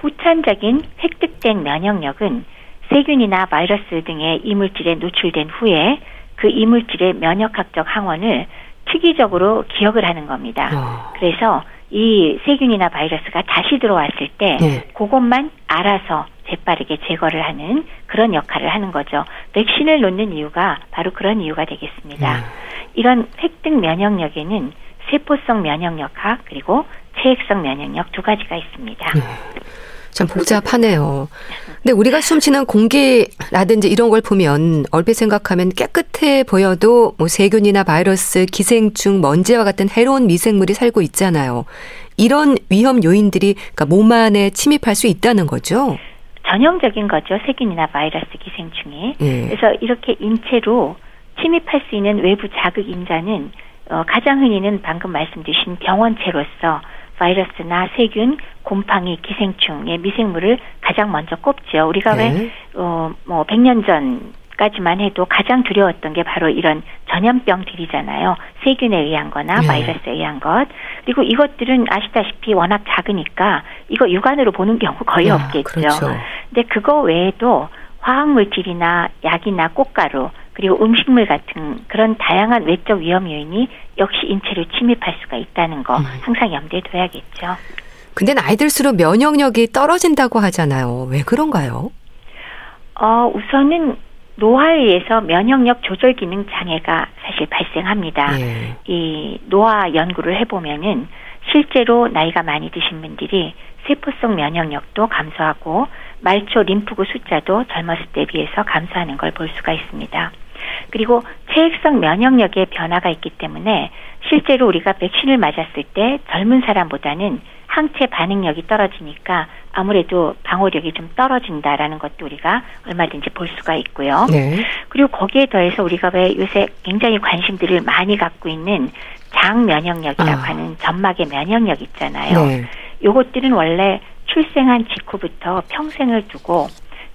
후천적인 획득된 면역력은 세균이나 바이러스 등의 이물질에 노출된 후에 그 이물질의 면역학적 항원을 특이적으로 기억을 하는 겁니다. 어. 그래서 이 세균이나 바이러스가 다시 들어왔을 때 네. 그것만 알아서 재빠르게 제거를 하는 그런 역할을 하는 거죠. 백신을 놓는 이유가 바로 그런 이유가 되겠습니다. 네. 이런 획득 면역력에는 세포성 면역력학 그리고 체액성 면역력 두 가지가 있습니다. 네. 참 복잡하네요. 근데 우리가 숨쉬는 공기라든지 이런 걸 보면 얼핏 생각하면 깨끗해 보여도 뭐 세균이나 바이러스, 기생충, 먼지와 같은 해로운 미생물이 살고 있잖아요. 이런 위험 요인들이 그러니까 몸 안에 침입할 수 있다는 거죠. 전형적인 거죠. 세균이나 바이러스, 기생충이. 예. 그래서 이렇게 인체로 침입할 수 있는 외부 자극 인자는 어, 가장 흔히는 방금 말씀드린 병원체로서 바이러스나 세균, 곰팡이, 기생충의 미생물을 가장 먼저 꼽죠. 우리가 네. 왜, 어, 뭐, 100년 전 까지만 해도 가장 두려웠던 게 바로 이런 전염병들이잖아요. 세균에 의한 거나 네. 바이러스에 의한 것. 그리고 이것들은 아시다시피 워낙 작으니까 이거 육안으로 보는 경우 거의 아, 없겠죠. 그렇죠. 근데 그거 외에도 화학물질이나 약이나 꽃가루 그리고 음식물 같은 그런 다양한 외적 위험 요인이 역시 인체를 침입할 수가 있다는 거 음. 항상 염두에 둬야겠죠. 근데 나이 들수록 면역력이 떨어진다고 하잖아요. 왜 그런가요? 어, 우선은 노화에 의해서 면역력 조절 기능 장애가 사실 발생합니다. 예. 이 노화 연구를 해보면은 실제로 나이가 많이 드신 분들이 세포성 면역력도 감소하고 말초 림프구 숫자도 젊었을 때 비해서 감소하는 걸 볼 수가 있습니다. 그리고 체액성 면역력의 변화가 있기 때문에 실제로 우리가 백신을 맞았을 때 젊은 사람보다는 항체 반응력이 떨어지니까 아무래도 방어력이 좀 떨어진다라는 것도 우리가 얼마든지 볼 수가 있고요. 네. 그리고 거기에 더해서 우리가 왜 요새 굉장히 관심들을 많이 갖고 있는 장 면역력이라고 아. 하는 점막의 면역력 있잖아요. 네. 요것들은 원래 출생한 직후부터 평생을 두고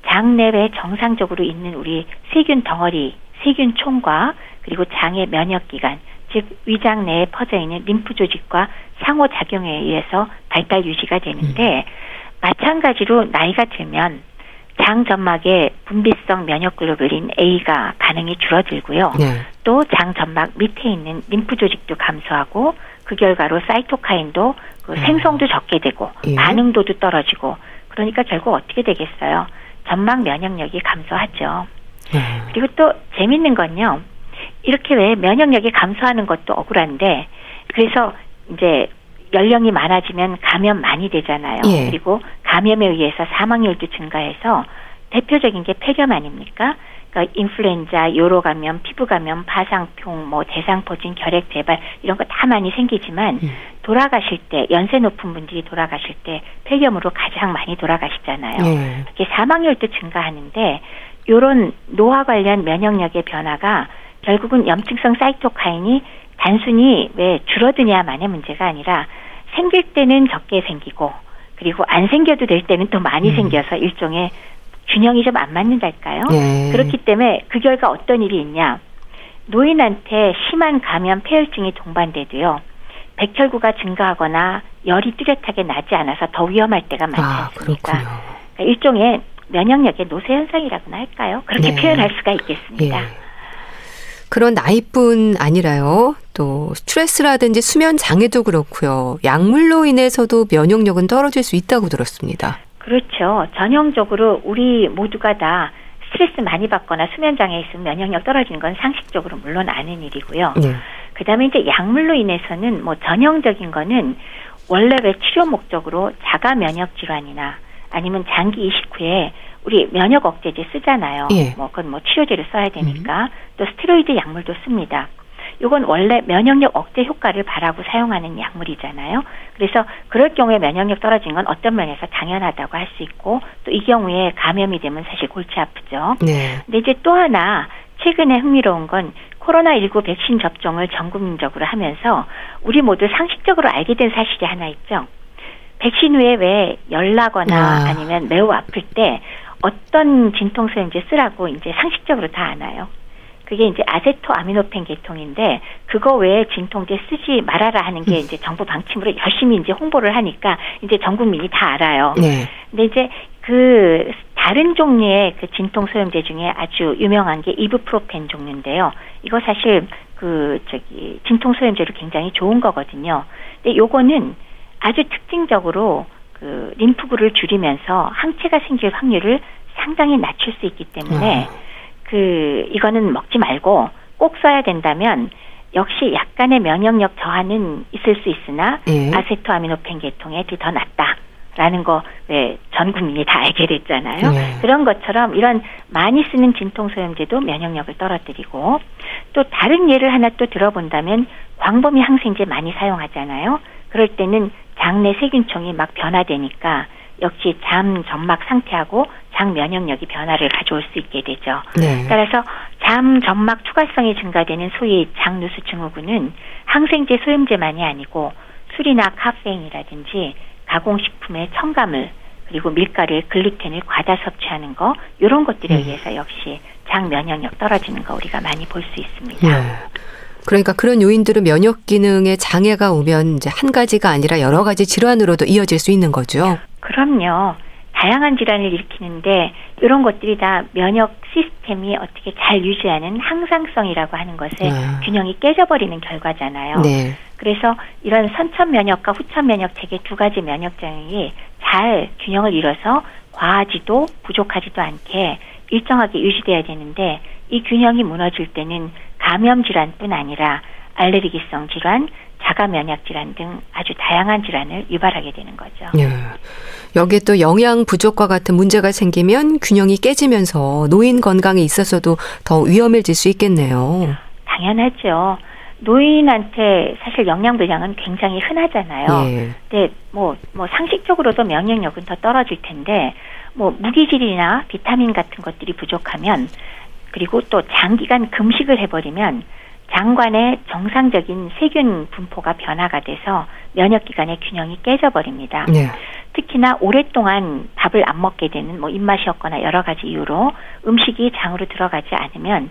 장내에 정상적으로 있는 우리 세균 덩어리 세균 총과 그리고 장의 면역 기관, 즉 위장 내에 퍼져 있는 림프 조직과 상호 작용에 의해서 발달 유지가 되는데 음. 마찬가지로 나이가 들면 장 점막의 분비성 면역 글로불린 A가 반응이 줄어들고요. 네. 또장 점막 밑에 있는 림프 조직도 감소하고 그 결과로 사이토카인도 그 음. 생성도 적게 되고 예. 반응도도 떨어지고 그러니까 결국 어떻게 되겠어요? 점막 면역력이 감소하죠. 네. 그리고 또 재밌는 건요. 이렇게 왜 면역력이 감소하는 것도 억울한데 그래서 이제 연령이 많아지면 감염 많이 되잖아요. 예. 그리고 감염에 의해서 사망률도 증가해서 대표적인 게 폐렴 아닙니까? 그러니까 인플루엔자, 요로 감염, 피부 감염, 파상풍, 뭐 대상포진, 결핵 재발 이런 거 다 많이 생기지만 음. 돌아가실 때 연세 높은 분들이 돌아가실 때 폐렴으로 가장 많이 돌아가시잖아요. 네. 이게 사망률도 증가하는데 요런 노화 관련 면역력의 변화가 결국은 염증성 사이토카인이 단순히 왜 줄어드냐만의 문제가 아니라 생길 때는 적게 생기고 그리고 안 생겨도 될 때는 또 많이 음. 생겨서 일종의 균형이 좀 안 맞는달까요? 네. 그렇기 때문에 그 결과 어떤 일이 있냐? 노인한테 심한 감염 폐혈증이 동반돼도요. 백혈구가 증가하거나 열이 뚜렷하게 나지 않아서 더 위험할 때가 많지 아, 않습니까? 아, 그러니까 일종의 면역력의 노쇠 현상이라고나 할까요? 그렇게 네. 표현할 수가 있겠습니다. 예. 그런 나이뿐 아니라요. 또 스트레스라든지 수면 장애도 그렇고요. 약물로 인해서도 면역력은 떨어질 수 있다고 들었습니다. 그렇죠. 전형적으로 우리 모두가 다 스트레스 많이 받거나 수면 장애 있으면 면역력 떨어지는 건 상식적으로 물론 아는 일이고요. 네. 그다음에 이제 약물로 인해서는 뭐 전형적인 거는 원래 왜 치료 목적으로 자가 면역 질환이나 아니면 장기 이식 후에 우리 면역 억제제 쓰잖아요. 예. 뭐 그건 뭐 치료제를 써야 되니까 음. 또 스테로이드 약물도 씁니다. 이건 원래 면역력 억제 효과를 바라고 사용하는 약물이잖아요. 그래서 그럴 경우에 면역력 떨어진 건 어떤 면에서 당연하다고 할 수 있고 또 이 경우에 감염이 되면 사실 골치 아프죠. 네. 근데 이제 또 하나 최근에 흥미로운 건 코로나19 백신 접종을 전 국민적으로 하면서 우리 모두 상식적으로 알게 된 사실이 하나 있죠. 백신 후에 왜 열나거나 아. 아니면 매우 아플 때 어떤 진통소염제 쓰라고 이제 상식적으로 다 아나요. 그게 이제 아세토 아미노펜 계통인데 그거 외에 진통제 쓰지 말아라 하는 게 음. 이제 정부 방침으로 열심히 이제 홍보를 하니까 이제 전 국민이 다 알아요. 네. 근데 이제 그 다른 종류의 그 진통 소염제 중에 아주 유명한 게 이브프로펜 종류인데요. 이거 사실 그 저기 진통 소염제로 굉장히 좋은 거거든요. 근데 요거는 아주 특징적으로 그 림프구를 줄이면서 항체가 생길 확률을 상당히 낮출 수 있기 때문에 아. 그 이거는 먹지 말고 꼭 써야 된다면 역시 약간의 면역력 저하는 있을 수 있으나 예. 아세토아미노펜 계통에 더 낫다. 라는 거 왜 전 국민이 다 알게 됐잖아요. 네. 그런 것처럼 이런 많이 쓰는 진통소염제도 면역력을 떨어뜨리고 또 다른 예를 하나 또 들어본다면 광범위 항생제 많이 사용하잖아요. 그럴 때는 장내 세균총이 막 변화되니까 역시 잠 점막 상태하고 장 면역력이 변화를 가져올 수 있게 되죠. 네. 따라서 잠 점막 투과성이 증가되는 소위 장누수 증후군은 항생제 소염제만이 아니고 술이나 카페인이라든지 가공식품의 첨가물 그리고 밀가루의 글루텐을 과다 섭취하는 거 이런 것들에 음. 의해서 역시 장 면역력 떨어지는 거 우리가 많이 볼 수 있습니다. 네. 그러니까 그런 요인들은 면역 기능에 장애가 오면 이제 한 가지가 아니라 여러 가지 질환으로도 이어질 수 있는 거죠. 그럼요. 다양한 질환을 일으키는데 이런 것들이 다 면역 시스템이 어떻게 잘 유지하는 항상성이라고 하는 것에 아. 균형이 깨져버리는 결과잖아요. 네. 그래서 이런 선천 면역과 후천 면역 체계 두 가지 면역 장애이 잘 균형을 이뤄서 과하지도 부족하지도 않게 일정하게 유지돼야 되는데 이 균형이 무너질 때는 감염 질환뿐 아니라 알레르기성 질환, 자가 면역 질환 등 아주 다양한 질환을 유발하게 되는 거죠. 예. 여기에 또 영양 부족과 같은 문제가 생기면 균형이 깨지면서 노인 건강에 있어서도 더 위험해질 수 있겠네요. 당연하죠. 노인한테 사실 영양 불량은 굉장히 흔하잖아요. 예. 근데 뭐, 뭐 상식적으로도 면역력은 더 떨어질 텐데 뭐 무기질이나 비타민 같은 것들이 부족하면 그리고 또 장기간 금식을 해버리면 장관의 정상적인 세균 분포가 변화가 돼서 면역 기관의 균형이 깨져버립니다. 네. 특히나 오랫동안 밥을 안 먹게 되는 뭐 입맛이 없거나 여러 가지 이유로 음식이 장으로 들어가지 않으면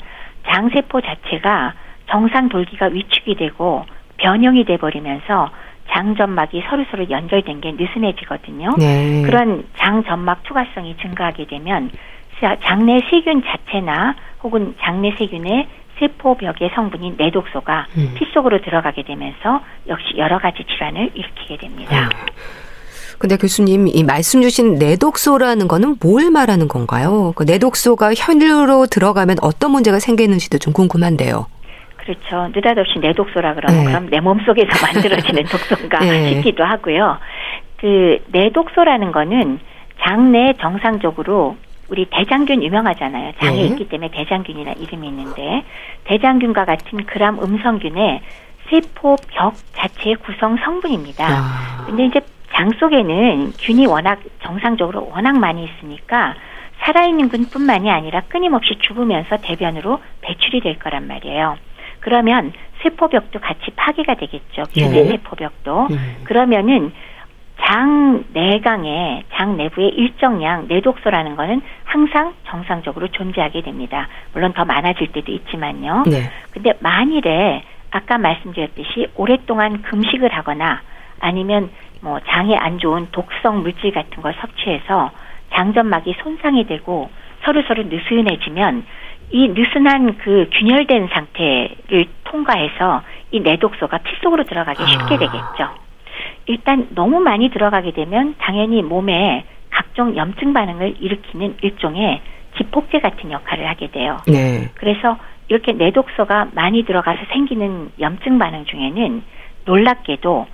장세포 자체가 정상 돌기가 위축이 되고 변형이 돼 버리면서 장점막이 서로서로 연결된 게 느슨해지거든요. 네. 그런 장점막 투과성이 증가하게 되면 장내 세균 자체나 혹은 장내 세균의 세포벽의 성분인 내독소가 음. 피 속으로 들어가게 되면서 역시 여러 가지 질환을 일으키게 됩니다. 음. 근데 교수님, 이 말씀 주신 내독소라는 거는 뭘 말하는 건가요? 그 내독소가 혈류로 들어가면 어떤 문제가 생기는지도 좀 궁금한데요. 그렇죠. 느닷없이 내 독소라 그러면 네. 그럼 내 몸속에서 만들어지는 독소인가 네. 싶기도 하고요. 그 내독소라는 거는 장내 정상적으로 우리 대장균 유명하잖아요. 장에 네. 있기 때문에 대장균이나 이름이 있는데 대장균과 같은 그람 음성균의 세포 벽 자체의 구성 성분입니다. 아. 근데 이제 장 속에는 균이 워낙 정상적으로 워낙 많이 있으니까 살아있는 균뿐만이 아니라 끊임없이 죽으면서 대변으로 배출이 될 거란 말이에요. 그러면 세포벽도 같이 파괴가 되겠죠. 균의 네. 세포벽도. 음. 그러면은 장 내강에 장 내부의 일정량 내독소라는 거는 항상 정상적으로 존재하게 됩니다. 물론 더 많아질 때도 있지만요. 네. 근데 만일에 아까 말씀드렸듯이 오랫동안 금식을 하거나 아니면 뭐 장에 안 좋은 독성 물질 같은 걸 섭취해서 장점막이 손상이 되고 서로 서로 느슨해지면 이 느슨한 그 균열된 상태를 통과해서 이 내독소가 피 속으로 들어가기 쉽게 아. 되겠죠. 일단 너무 많이 들어가게 되면 당연히 몸에 각종 염증 반응을 일으키는 일종의 지폭제 같은 역할을 하게 돼요. 네. 그래서 이렇게 내독소가 많이 들어가서 생기는 염증 반응 중에는 놀랍게도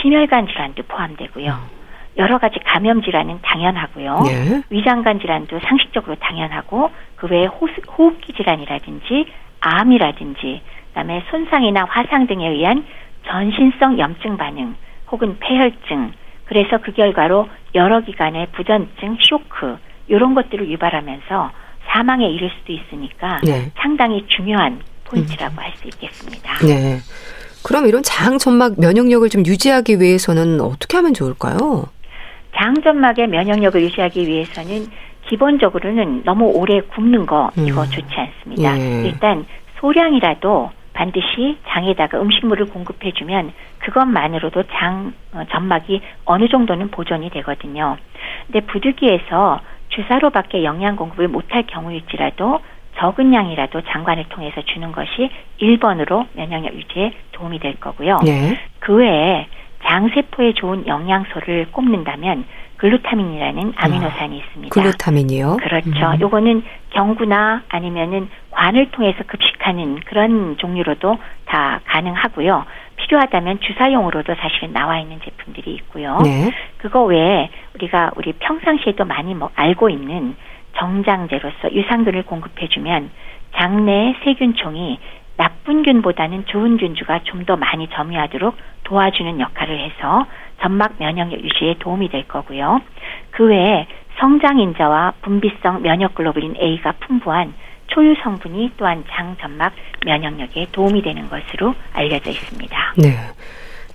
심혈관 질환도 포함되고요. 여러 가지 감염 질환은 당연하고요. 네. 위장관 질환도 상식적으로 당연하고 그 외에 호흡기 질환이라든지 암이라든지 그다음에 손상이나 화상 등에 의한 전신성 염증 반응 혹은 패혈증 그래서 그 결과로 여러 기관의 부전증, 쇼크 이런 것들을 유발하면서 사망에 이를 수도 있으니까 네. 상당히 중요한 포인트라고 음. 할수 있겠습니다. 네. 그럼 이런 장 점막 면역력을 좀 유지하기 위해서는 어떻게 하면 좋을까요? 장 점막의 면역력을 유지하기 위해서는 기본적으로는 너무 오래 굽는 거 이거 음. 좋지 않습니다. 예. 일단 소량이라도 반드시 장에다가 음식물을 공급해주면 그것만으로도 장 어, 점막이 어느 정도는 보존이 되거든요. 근데 부득이해서 주사로밖에 영양 공급을 못할 경우일지라도 적은 양이라도 장관을 통해서 주는 것이 1번으로 면역력 유지에 도움이 될 거고요. 네. 그 외에 장세포에 좋은 영양소를 꼽는다면 글루타민이라는 아미노산이 있습니다. 글루타민이요? 그렇죠. 음. 요거는 경구나 아니면은 관을 통해서 급식하는 그런 종류로도 다 가능하고요. 필요하다면 주사용으로도 사실은 나와 있는 제품들이 있고요. 네. 그거 외에 우리가 우리 평상시에도 많이 뭐 알고 있는 정장제로서 유산균을 공급해주면 장내 세균총이 나쁜 균보다는 좋은 균주가 좀 더 많이 점유하도록 도와주는 역할을 해서 점막 면역력 유지에 도움이 될 거고요. 그 외에 성장인자와 분비성 면역글로불린 A가 풍부한 초유 성분이 또한 장 점막 면역력에 도움이 되는 것으로 알려져 있습니다. 네.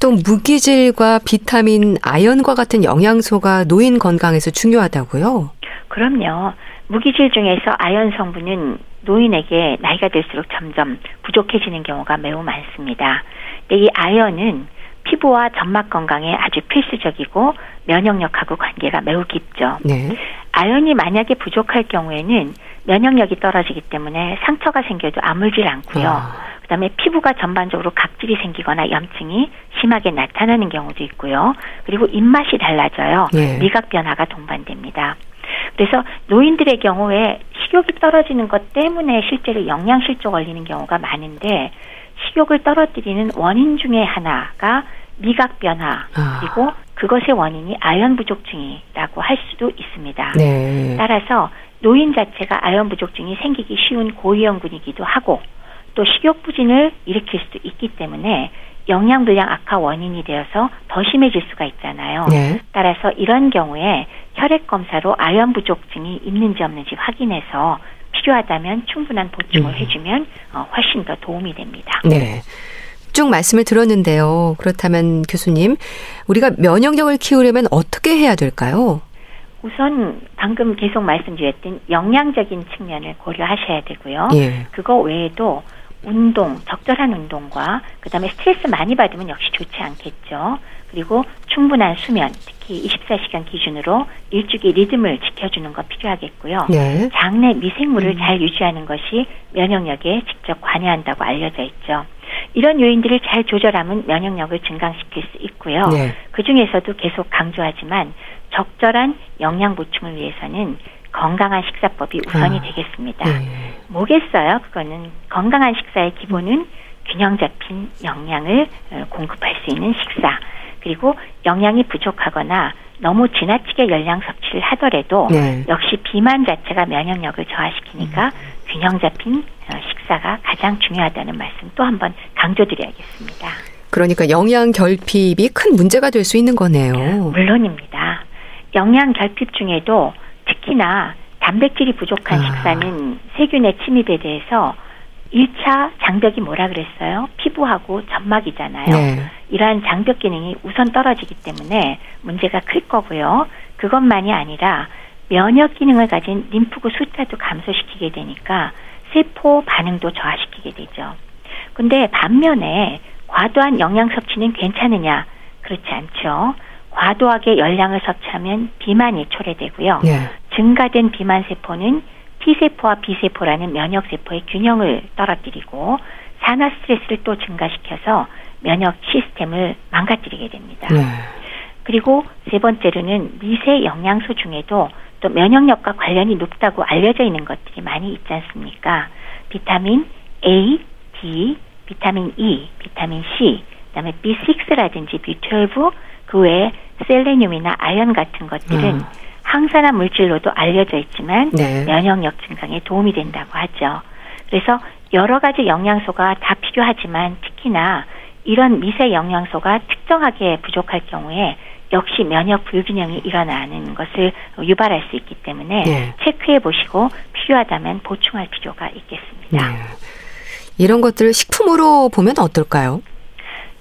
또 무기질과 비타민, 아연과 같은 영양소가 노인 건강에서 중요하다고요? 그럼요. 무기질 중에서 아연 성분은 노인에게 나이가 들수록 점점 부족해지는 경우가 매우 많습니다. 근데 이 아연은 피부와 점막 건강에 아주 필수적이고 면역력하고 관계가 매우 깊죠. 네. 아연이 만약에 부족할 경우에는 면역력이 떨어지기 때문에 상처가 생겨도 아물질 않고요. 아. 그다음에 피부가 전반적으로 각질이 생기거나 염증이 심하게 나타나는 경우도 있고요. 그리고 입맛이 달라져요. 네. 미각 변화가 동반됩니다. 그래서 노인들의 경우에 식욕이 떨어지는 것 때문에 실제로 영양실조 걸리는 경우가 많은데 식욕을 떨어뜨리는 원인 중에 하나가 미각 변화 아. 그리고 그것의 원인이 아연 부족증이라고 할 수도 있습니다. 네. 따라서 노인 자체가 아연 부족증이 생기기 쉬운 고위험군이기도 하고 또 식욕 부진을 일으킬 수도 있기 때문에 영양 불량 악화 원인이 되어서 더 심해질 수가 있잖아요. 네. 따라서 이런 경우에 혈액 검사로 아연 부족증이 있는지 없는지 확인해서 필요하다면 충분한 보충을 음. 해주면 어, 훨씬 더 도움이 됩니다. 네. 쭉 말씀을 들었는데요. 그렇다면 교수님, 우리가 면역력을 키우려면 어떻게 해야 될까요? 우선 방금 계속 말씀드렸던 영양적인 측면을 고려하셔야 되고요. 예. 그거 외에도 운동, 적절한 운동과 그다음에 스트레스 많이 받으면 역시 좋지 않겠죠. 그리고 충분한 수면, 특히 24시간 기준으로 일주기 리듬을 지켜주는 거 필요하겠고요. 네. 장내 미생물을 음. 잘 유지하는 것이 면역력에 직접 관여한다고 알려져 있죠. 이런 요인들을 잘 조절하면 면역력을 증강시킬 수 있고요. 네. 그 중에서도 계속 강조하지만 적절한 영양 보충을 위해서는 건강한 식사법이 우선이 아, 되겠습니다. 네. 뭐겠어요? 그거는 건강한 식사의 기본은 균형 잡힌 영양을 어, 공급할 수 있는 식사 그리고 영양이 부족하거나 너무 지나치게 열량 섭취를 하더라도 네. 역시 비만 자체가 면역력을 저하시키니까 음. 균형 잡힌 어, 식사가 가장 중요하다는 말씀 또 한번 강조드려야겠습니다. 그러니까 영양 결핍이 큰 문제가 될 수 있는 거네요. 물론입니다. 영양 결핍 중에도 특히나 단백질이 부족한 아. 식사는 세균의 침입에 대해서 1차 장벽이 뭐라 그랬어요? 피부하고 점막이잖아요. 네. 이러한 장벽 기능이 우선 떨어지기 때문에 문제가 클 거고요. 그것만이 아니라 면역 기능을 가진 림프구 숫자도 감소시키게 되니까 세포 반응도 저하시키게 되죠. 근데 반면에 과도한 영양 섭취는 괜찮으냐? 그렇지 않죠. 과도하게 열량을 섭취하면 비만이 초래되고요. 네. 증가된 비만 세포는 T세포와 B세포라는 면역세포의 균형을 떨어뜨리고 산화 스트레스를 또 증가시켜서 면역 시스템을 망가뜨리게 됩니다. 네. 그리고 세 번째로는 미세 영양소 중에도 또 면역력과 관련이 높다고 알려져 있는 것들이 많이 있지 않습니까? 비타민 A, D, 비타민 E, 비타민 C, 그다음에 B6라든지 B12, 그 외에 셀레늄이나 아연 같은 것들은 음. 항산화 물질로도 알려져 있지만 네. 면역력 증강에 도움이 된다고 하죠. 그래서 여러 가지 영양소가 다 필요하지만 특히나 이런 미세 영양소가 특정하게 부족할 경우에 역시 면역 불균형이 일어나는 것을 유발할 수 있기 때문에 네. 체크해 보시고 필요하다면 보충할 필요가 있겠습니다. 네. 이런 것들을 식품으로 보면 어떨까요?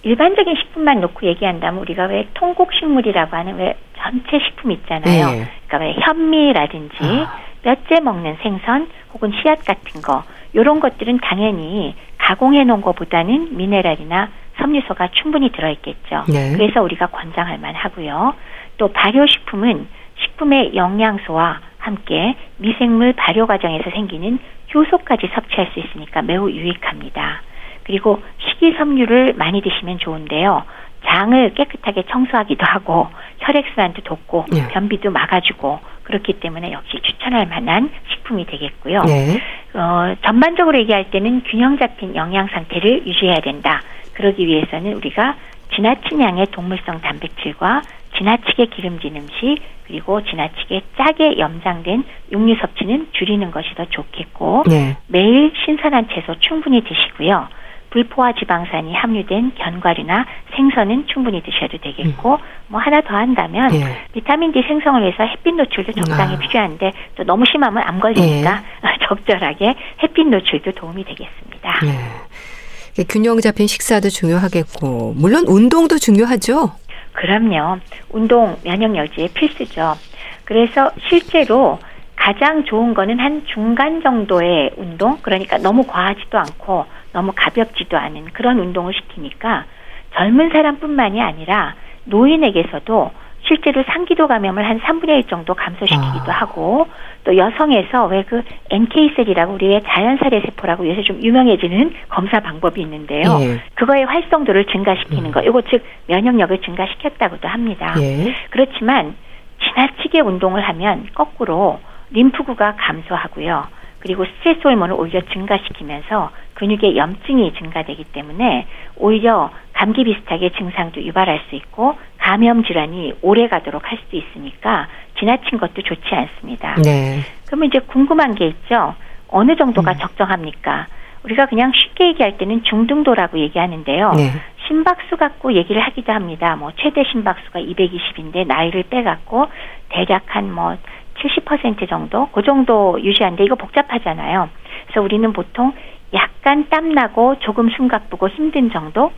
일반적인 식품만 놓고 얘기한다면 우리가 왜 통곡식물이라고 하는 왜 전체 식품 있잖아요. 네. 그러니까 왜 현미라든지 아. 뼈째 먹는 생선 혹은 씨앗 같은 거 이런 것들은 당연히 가공해 놓은 것보다는 미네랄이나 섬유소가 충분히 들어있겠죠. 네. 그래서 우리가 권장할 만하고요. 또 발효식품은 식품의 영양소와 함께 미생물 발효 과정에서 생기는 효소까지 섭취할 수 있으니까 매우 유익합니다. 그리고 식이섬유를 많이 드시면 좋은데요. 장을 깨끗하게 청소하기도 하고 혈액순환도 돕고 네. 변비도 막아주고 그렇기 때문에 역시 추천할 만한 식품이 되겠고요. 네. 어, 전반적으로 얘기할 때는 균형 잡힌 영양 상태를 유지해야 된다. 그러기 위해서는 우리가 지나친 양의 동물성 단백질과 지나치게 기름진 음식 그리고 지나치게 짜게 염장된 육류 섭취는 줄이는 것이 더 좋겠고 네. 매일 신선한 채소 충분히 드시고요. 불포화 지방산이 함유된 견과류나 생선은 충분히 드셔도 되겠고 음. 뭐 하나 더 한다면 예. 비타민 D 생성을 위해서 햇빛 노출도 적당히 아. 필요한데 또 너무 심하면 암 걸리니까 예. 적절하게 햇빛 노출도 도움이 되겠습니다. 예. 균형 잡힌 식사도 중요하겠고 물론 운동도 중요하죠. 그럼요. 운동 면역 여지에 필수죠. 그래서 실제로 가장 좋은 거는 한 중간 정도의 운동, 그러니까 너무 과하지도 않고 너무 가볍지도 않은 그런 운동을 시키니까 젊은 사람뿐만이 아니라 노인에게서도 실제로 상기도 감염을 한 3분의 1 정도 감소시키기도 아. 하고 또 여성에서 왜 그 NK셀이라고 우리의 자연살해 세포라고 요새 좀 유명해지는 검사 방법이 있는데요. 예. 그거의 활성도를 증가시키는 음. 거. 이거 즉 면역력을 증가시켰다고도 합니다. 예. 그렇지만 지나치게 운동을 하면 거꾸로 림프구가 감소하고요. 그리고 스트레스 호르몬을 오히려 증가시키면서 근육의 염증이 증가되기 때문에 오히려 감기 비슷하게 증상도 유발할 수 있고 감염 질환이 오래 가도록 할 수도 있으니까 지나친 것도 좋지 않습니다. 네. 그러면 이제 궁금한 게 있죠. 어느 정도가 음. 적정합니까? 우리가 그냥 쉽게 얘기할 때는 중등도라고 얘기하는데요. 네. 심박수 갖고 얘기를 하기도 합니다. 뭐 최대 심박수가 220인데 나이를 빼갖고 대략 한 뭐 70% 정도 그 정도 유지하는데 이거 복잡하잖아요. 그래서 우리는 보통 약간 땀나고 조금 숨가쁘고 힘든 정도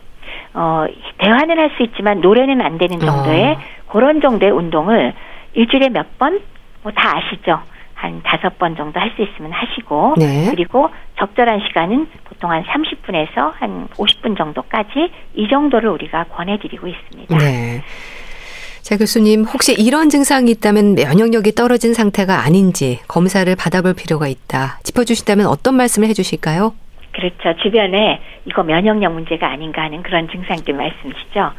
어 대화는 할 수 있지만 노래는 안 되는 정도의 어. 그런 정도의 운동을 일주일에 몇 번 뭐 다 아시죠? 한 다섯 번 정도 할 수 있으면 하시고 네. 그리고 적절한 시간은 보통 한 30분에서 한 50분 정도까지 이 정도를 우리가 권해드리고 있습니다. 네. 자, 교수님, 혹시 이런 증상이 있다면 면역력이 떨어진 상태가 아닌지 검사를 받아볼 필요가 있다. 짚어주신다면 어떤 말씀을 해주실까요? 그렇죠. 주변에 이거 면역력 문제가 아닌가 하는 그런 증상들 말씀이시죠.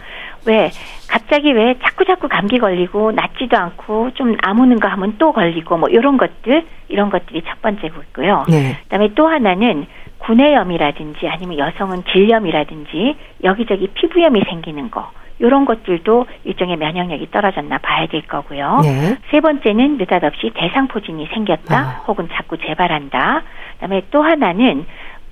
왜 갑자기 왜 자꾸 자꾸 감기 걸리고 낫지도 않고 좀 아무는 거 하면 또 걸리고 뭐 이런 것들 이런 것들이 첫 번째고 있고요. 네. 그다음에 또 하나는 구내염이라든지 아니면 여성은 질염이라든지 여기저기 피부염이 생기는 거 이런 것들도 일종의 면역력이 떨어졌나 봐야 될 거고요. 네. 세 번째는 느닷없이 대상포진이 생겼다 아. 혹은 자꾸 재발한다. 그다음에 또 하나는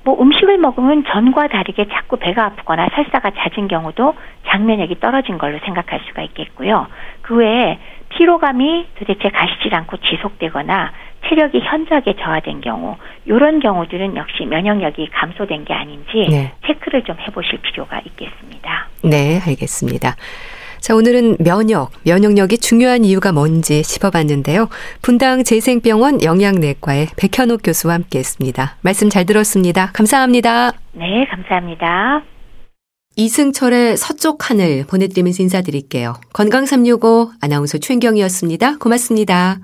뭐 음식을 먹으면 전과 다르게 자꾸 배가 아프거나 설사가 잦은 경우도 장면역이 떨어진 걸로 생각할 수가 있겠고요. 그 외에 피로감이 도대체 가시질 않고 지속되거나 체력이 현저하게 저하된 경우 이런 경우들은 역시 면역력이 감소된 게 아닌지 네. 체크를 좀 해보실 필요가 있겠습니다. 네, 알겠습니다. 자, 오늘은 면역, 면역력이 중요한 이유가 뭔지 짚어봤는데요. 분당 재생병원 영양내과의 백현옥 교수와 함께 했습니다. 말씀 잘 들었습니다. 감사합니다. 네, 감사합니다. 이승철의 서쪽 하늘 보내드리면서 인사드릴게요. 건강365 아나운서 최인경이었습니다. 고맙습니다.